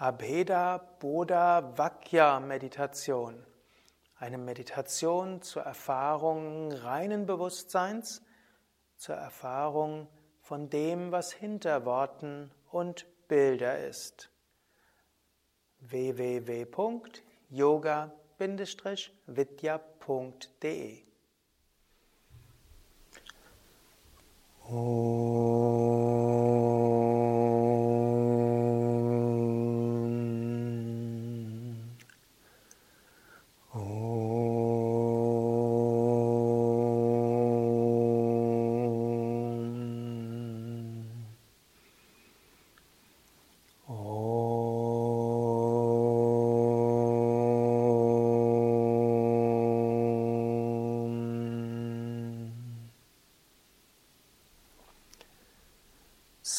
Abheda Bodha Vakya Meditation. Eine Meditation zur Erfahrung reinen Bewusstseins, zur Erfahrung von dem, was hinter Worten und Bilder ist. www.yoga-vidya.de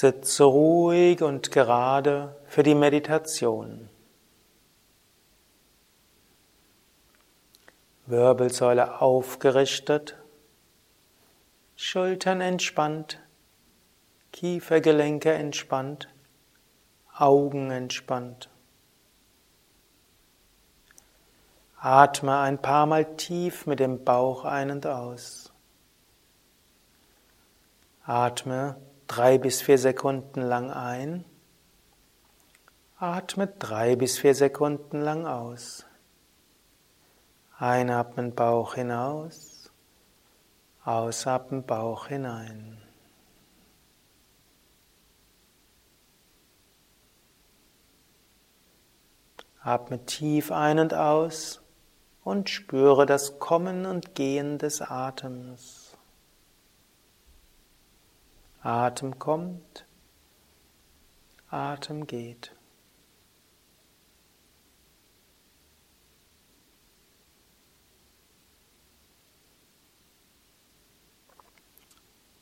Sitze ruhig und gerade für die Meditation. Wirbelsäule aufgerichtet, Schultern entspannt, Kiefergelenke entspannt, Augen entspannt. Atme ein paar Mal tief mit dem Bauch ein und aus. Atme drei bis vier Sekunden lang ein. Atme drei bis vier Sekunden lang aus. Einatmen Bauch hinaus, ausatmen Bauch hinein. Atme tief ein und aus und spüre das Kommen und Gehen des Atems. Atem kommt, Atem geht.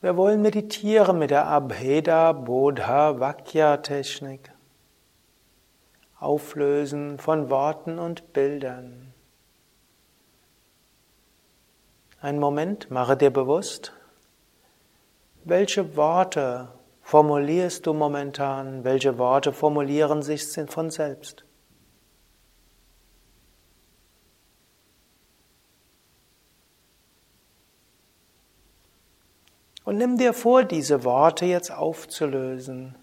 Wir wollen meditieren mit der Abheda Bodha Vakya Technik. Auflösen von Worten und Bildern. Einen Moment, mache dir bewusst, welche Worte formulierst du momentan? Welche Worte formulieren sich von selbst? Und nimm dir vor, diese Worte jetzt aufzulösen.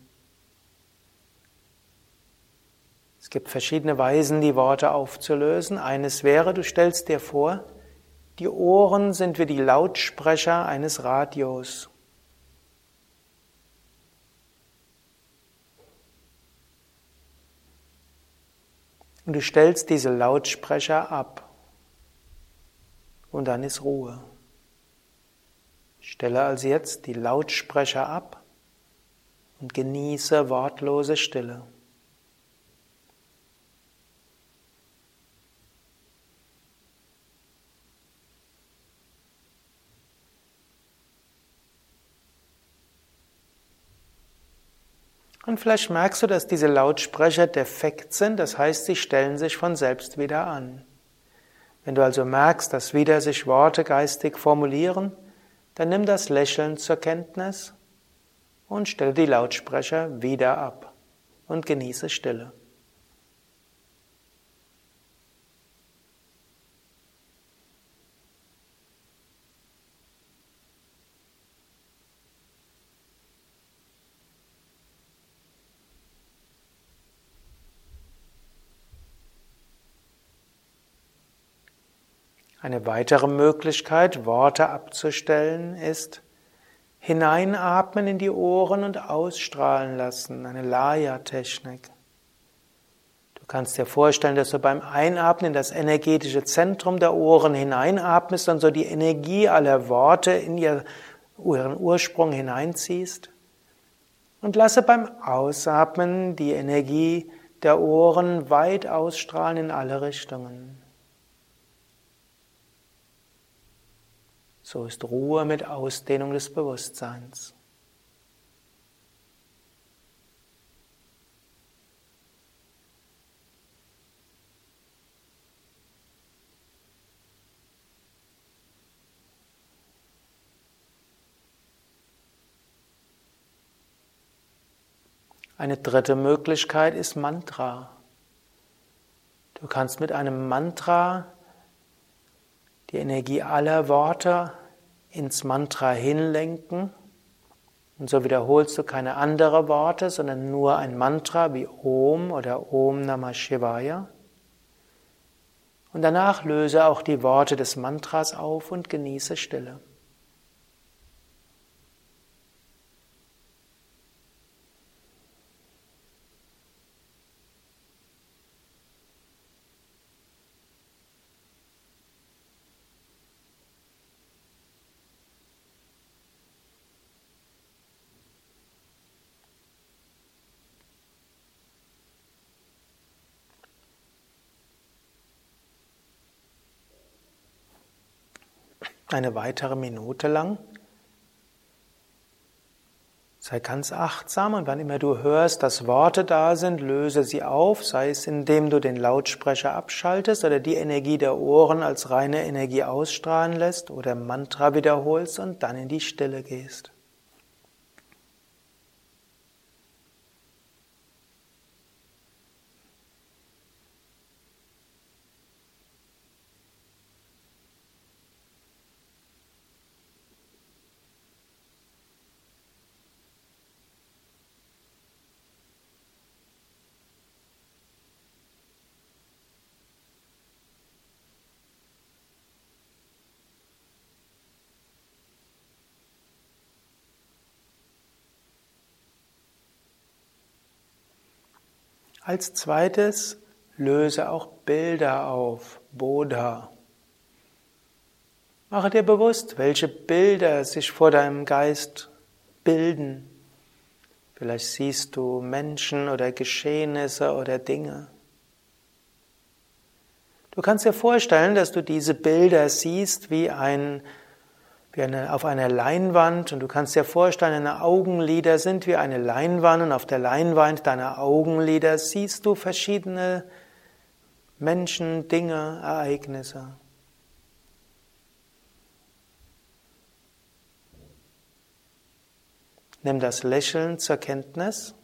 Es gibt verschiedene Weisen, die Worte aufzulösen. Eines wäre, du stellst dir vor, die Ohren sind wie die Lautsprecher eines Radios. Und du stellst diese Lautsprecher ab. Und dann ist Ruhe. Stelle also jetzt die Lautsprecher ab und genieße wortlose Stille. Und vielleicht merkst du, dass diese Lautsprecher defekt sind, das heißt, sie stellen sich von selbst wieder an. Wenn du also merkst, dass wieder sich Worte geistig formulieren, dann nimm das Lächeln zur Kenntnis und stelle die Lautsprecher wieder ab und genieße Stille. Eine weitere Möglichkeit, Worte abzustellen, ist hineinatmen in die Ohren und ausstrahlen lassen, eine Laya-Technik. Du kannst dir vorstellen, dass du beim Einatmen in das energetische Zentrum der Ohren hineinatmest und so die Energie aller Worte in ihren Ursprung hineinziehst. Und lasse beim Ausatmen die Energie der Ohren weit ausstrahlen in alle Richtungen. So ist Ruhe mit Ausdehnung des Bewusstseins. Eine dritte Möglichkeit ist Mantra. Du kannst mit einem Mantra die Energie aller Worte ins Mantra hinlenken und so wiederholst du keine anderen Worte, sondern nur ein Mantra wie Om oder Om Namah Shivaya. Und danach löse auch die Worte des Mantras auf und genieße Stille. Eine weitere Minute lang. Sei ganz achtsam und wann immer du hörst, dass Worte da sind, löse sie auf, sei es indem du den Lautsprecher abschaltest oder die Energie der Ohren als reine Energie ausstrahlen lässt oder Mantra wiederholst und dann in die Stille gehst. Als zweites löse auch Bilder auf, Bodha. Mache dir bewusst, welche Bilder sich vor deinem Geist bilden. Vielleicht siehst du Menschen oder Geschehnisse oder Dinge. Du kannst dir vorstellen, dass du diese Bilder siehst wie ein wie eine, auf einer Leinwand und du kannst dir vorstellen, deine Augenlider sind wie eine Leinwand und auf der Leinwand deiner Augenlider siehst du verschiedene Menschen, Dinge, Ereignisse. Nimm das Lächeln zur Kenntnis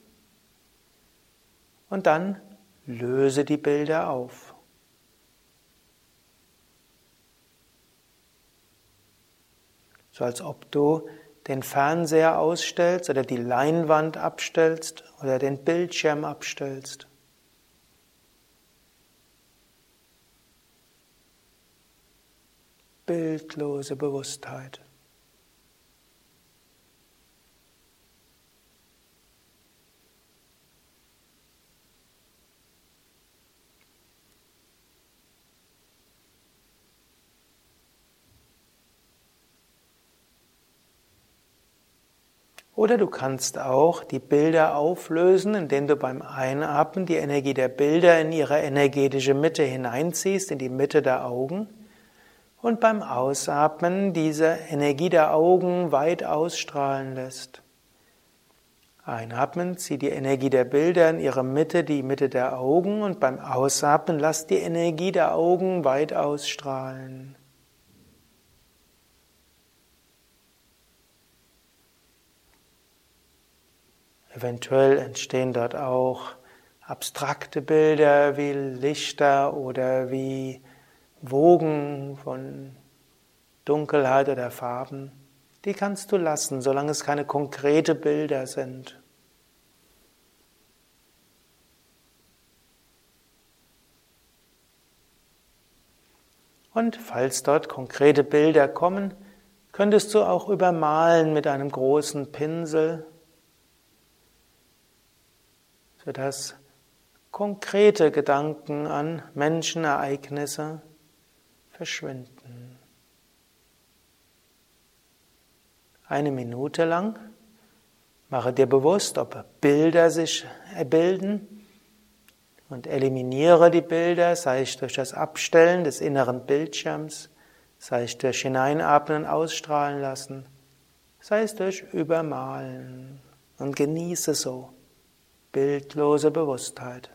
und dann löse die Bilder auf. Als ob du den Fernseher ausstellst oder die Leinwand abstellst oder den Bildschirm abstellst. Bildlose Bewusstheit. Oder du kannst auch die Bilder auflösen, indem du beim Einatmen die Energie der Bilder in ihre energetische Mitte hineinziehst, in die Mitte der Augen. Und beim Ausatmen diese Energie der Augen weit ausstrahlen lässt. Einatmen, zieh die Energie der Bilder in ihre Mitte, die Mitte der Augen und beim Ausatmen lass die Energie der Augen weit ausstrahlen. Eventuell entstehen dort auch abstrakte Bilder wie Lichter oder wie Wogen von Dunkelheit oder Farben. Die kannst du lassen, solange es keine konkrete Bilder sind. Und falls dort konkrete Bilder kommen, könntest du auch übermalen mit einem großen Pinsel sodass konkrete Gedanken an Menschen, Ereignisse verschwinden. Eine Minute lang mache dir bewusst, ob Bilder sich erbilden und eliminiere die Bilder, sei es durch das Abstellen des inneren Bildschirms, sei es durch Hineinatmen Ausstrahlen lassen, sei es durch Übermalen und genieße so bildlose Bewusstheit.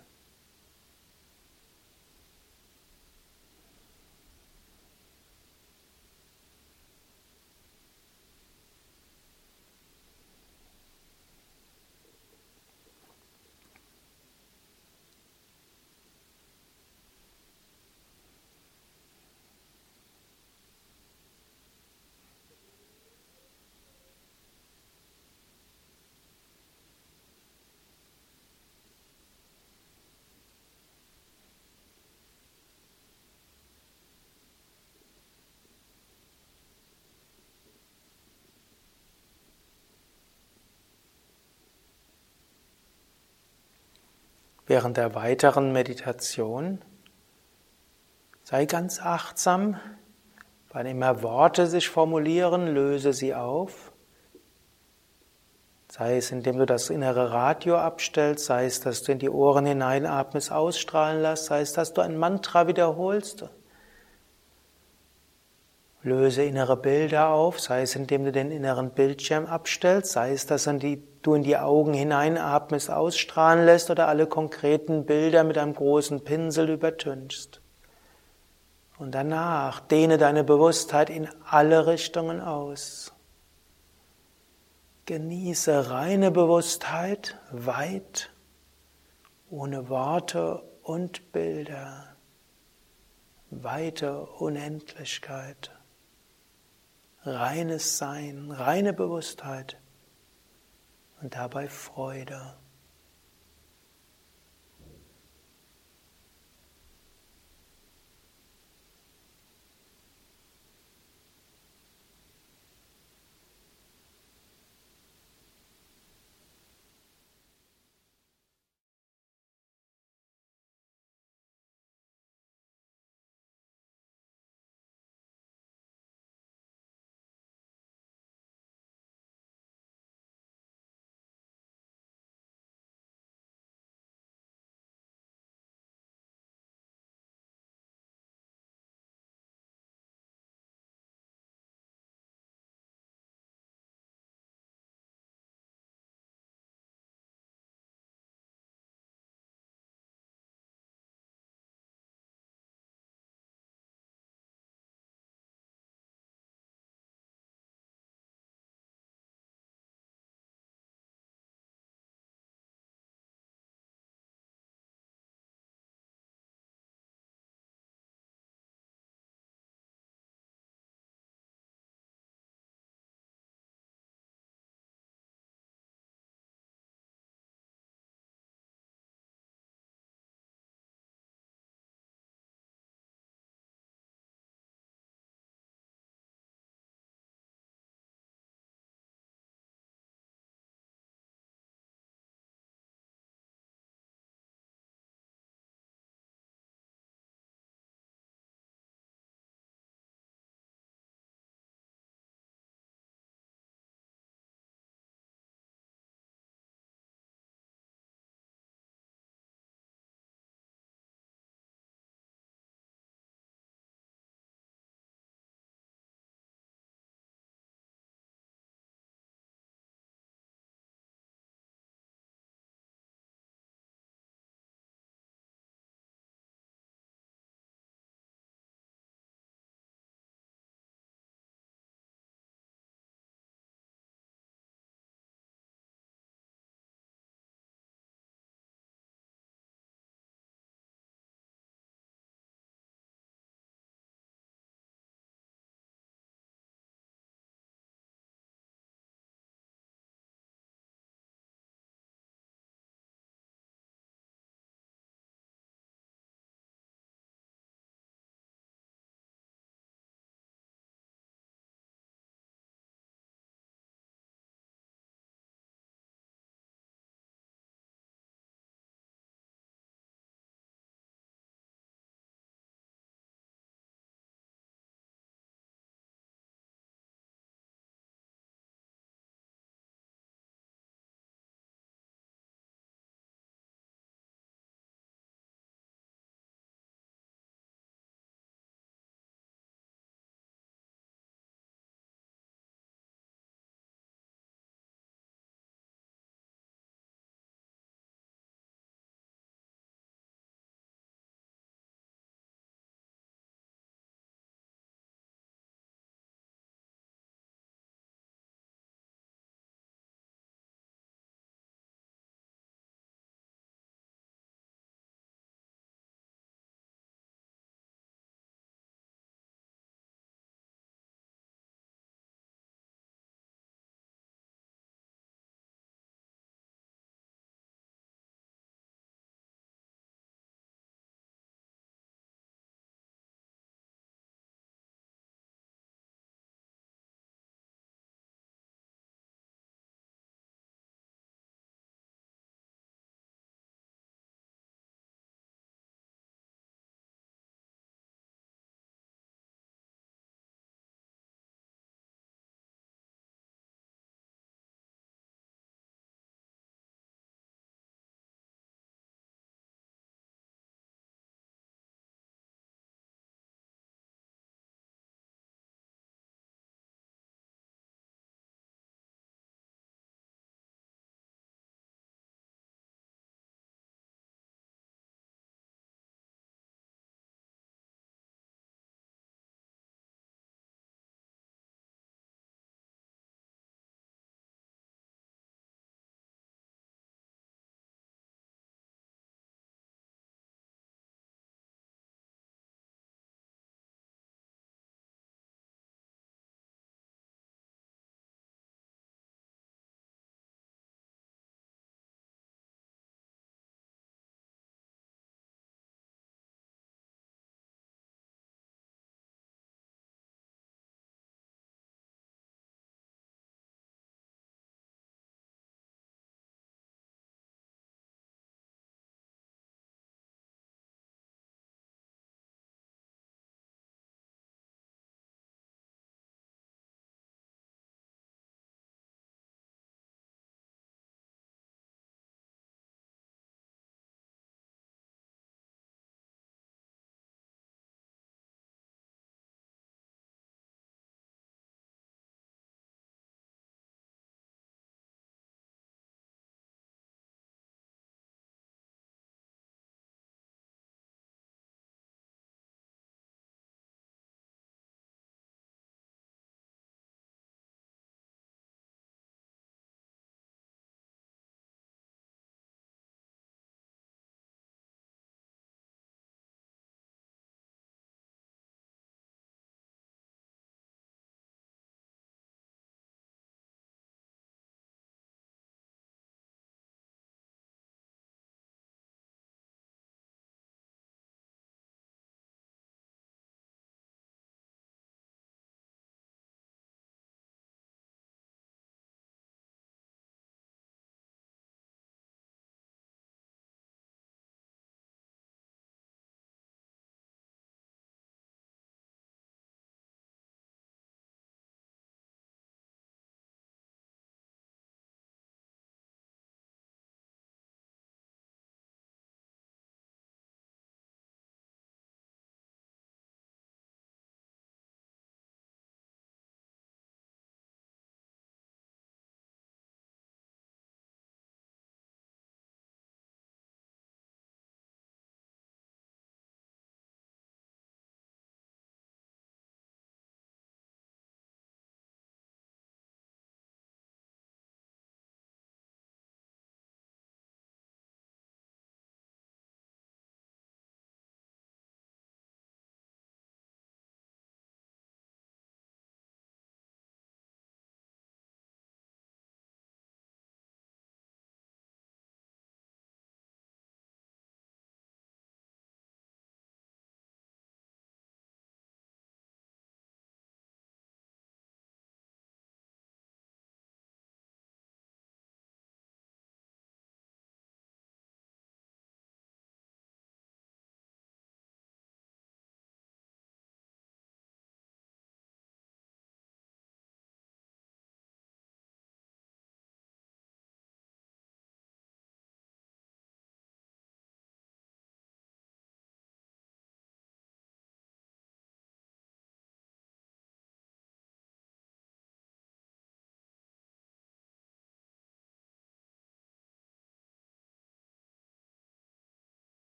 Während der weiteren Meditation sei ganz achtsam, wann immer Worte sich formulieren, löse sie auf. Sei es, indem du das innere Radio abstellst, sei es, dass du in die Ohren hineinatmest, ausstrahlen lässt, sei es, dass du ein Mantra wiederholst. Löse innere Bilder auf, sei es, indem du den inneren Bildschirm abstellst, sei es, dass du in die Augen hineinatmest, ausstrahlen lässt oder alle konkreten Bilder mit einem großen Pinsel übertünchst. Und danach dehne deine Bewusstheit in alle Richtungen aus. Genieße reine Bewusstheit weit, ohne Worte und Bilder, weite Unendlichkeit, reines Sein, reine Bewusstheit und dabei Freude.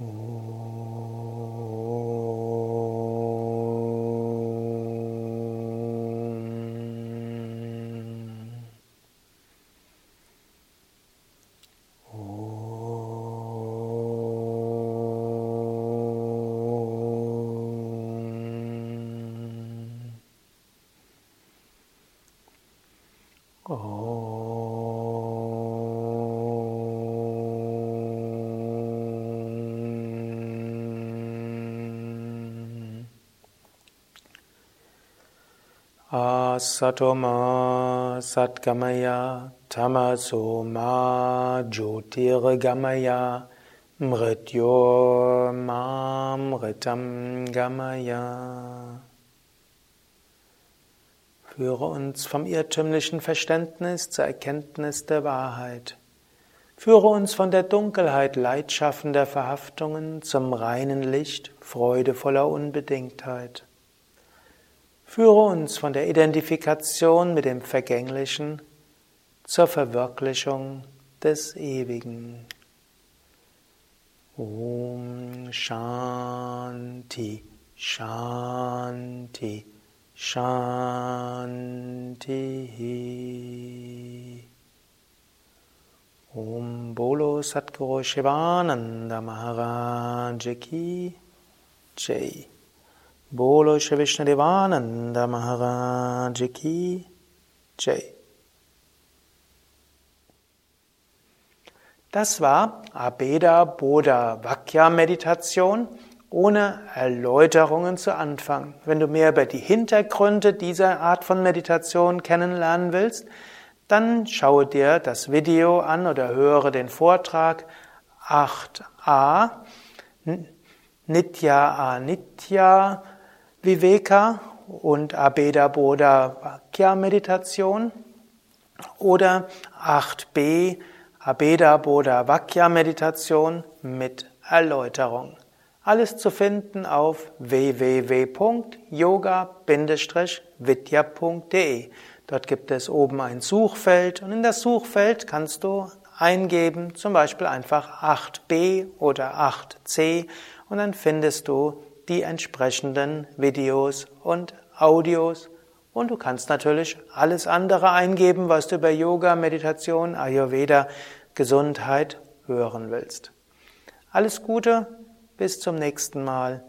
오. Asatoma Satgamaya Tamasoma Jyotirgamaya Mrityomamritam Gamaya Führe uns vom irrtümlichen Verständnis zur Erkenntnis der Wahrheit. Führe uns von der Dunkelheit leidschaffender Verhaftungen zum reinen Licht freudevoller Unbedingtheit. Führe uns von der Identifikation mit dem Vergänglichen zur Verwirklichung des Ewigen. Om Shanti, Shanti, Shanti. Om Bolo Satguru Shivananda Maharaj Ki Jai. Bolo Shri Vishnadevananda Maharaj Ki Jai. Das war Abeda Bodha Vakya Meditation ohne Erläuterungen zu Anfang. Wenn du mehr über die Hintergründe dieser Art von Meditation kennenlernen willst, dann schaue dir das Video an oder höre den Vortrag 8a Nitya Anitya Viveka und Abeda Bodha Vakya Meditation oder 8b Abeda Bodha Vakya Meditation mit Erläuterung. Alles zu finden auf www.yoga-vidya.de. Dort gibt es oben ein Suchfeld und in das Suchfeld kannst du eingeben, zum Beispiel einfach 8b oder 8c und dann findest du die entsprechenden Videos und Audios. Und du kannst natürlich alles andere eingeben, was du über Yoga, Meditation, Ayurveda, Gesundheit hören willst. Alles Gute, bis zum nächsten Mal.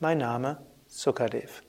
Mein Name Sukadev.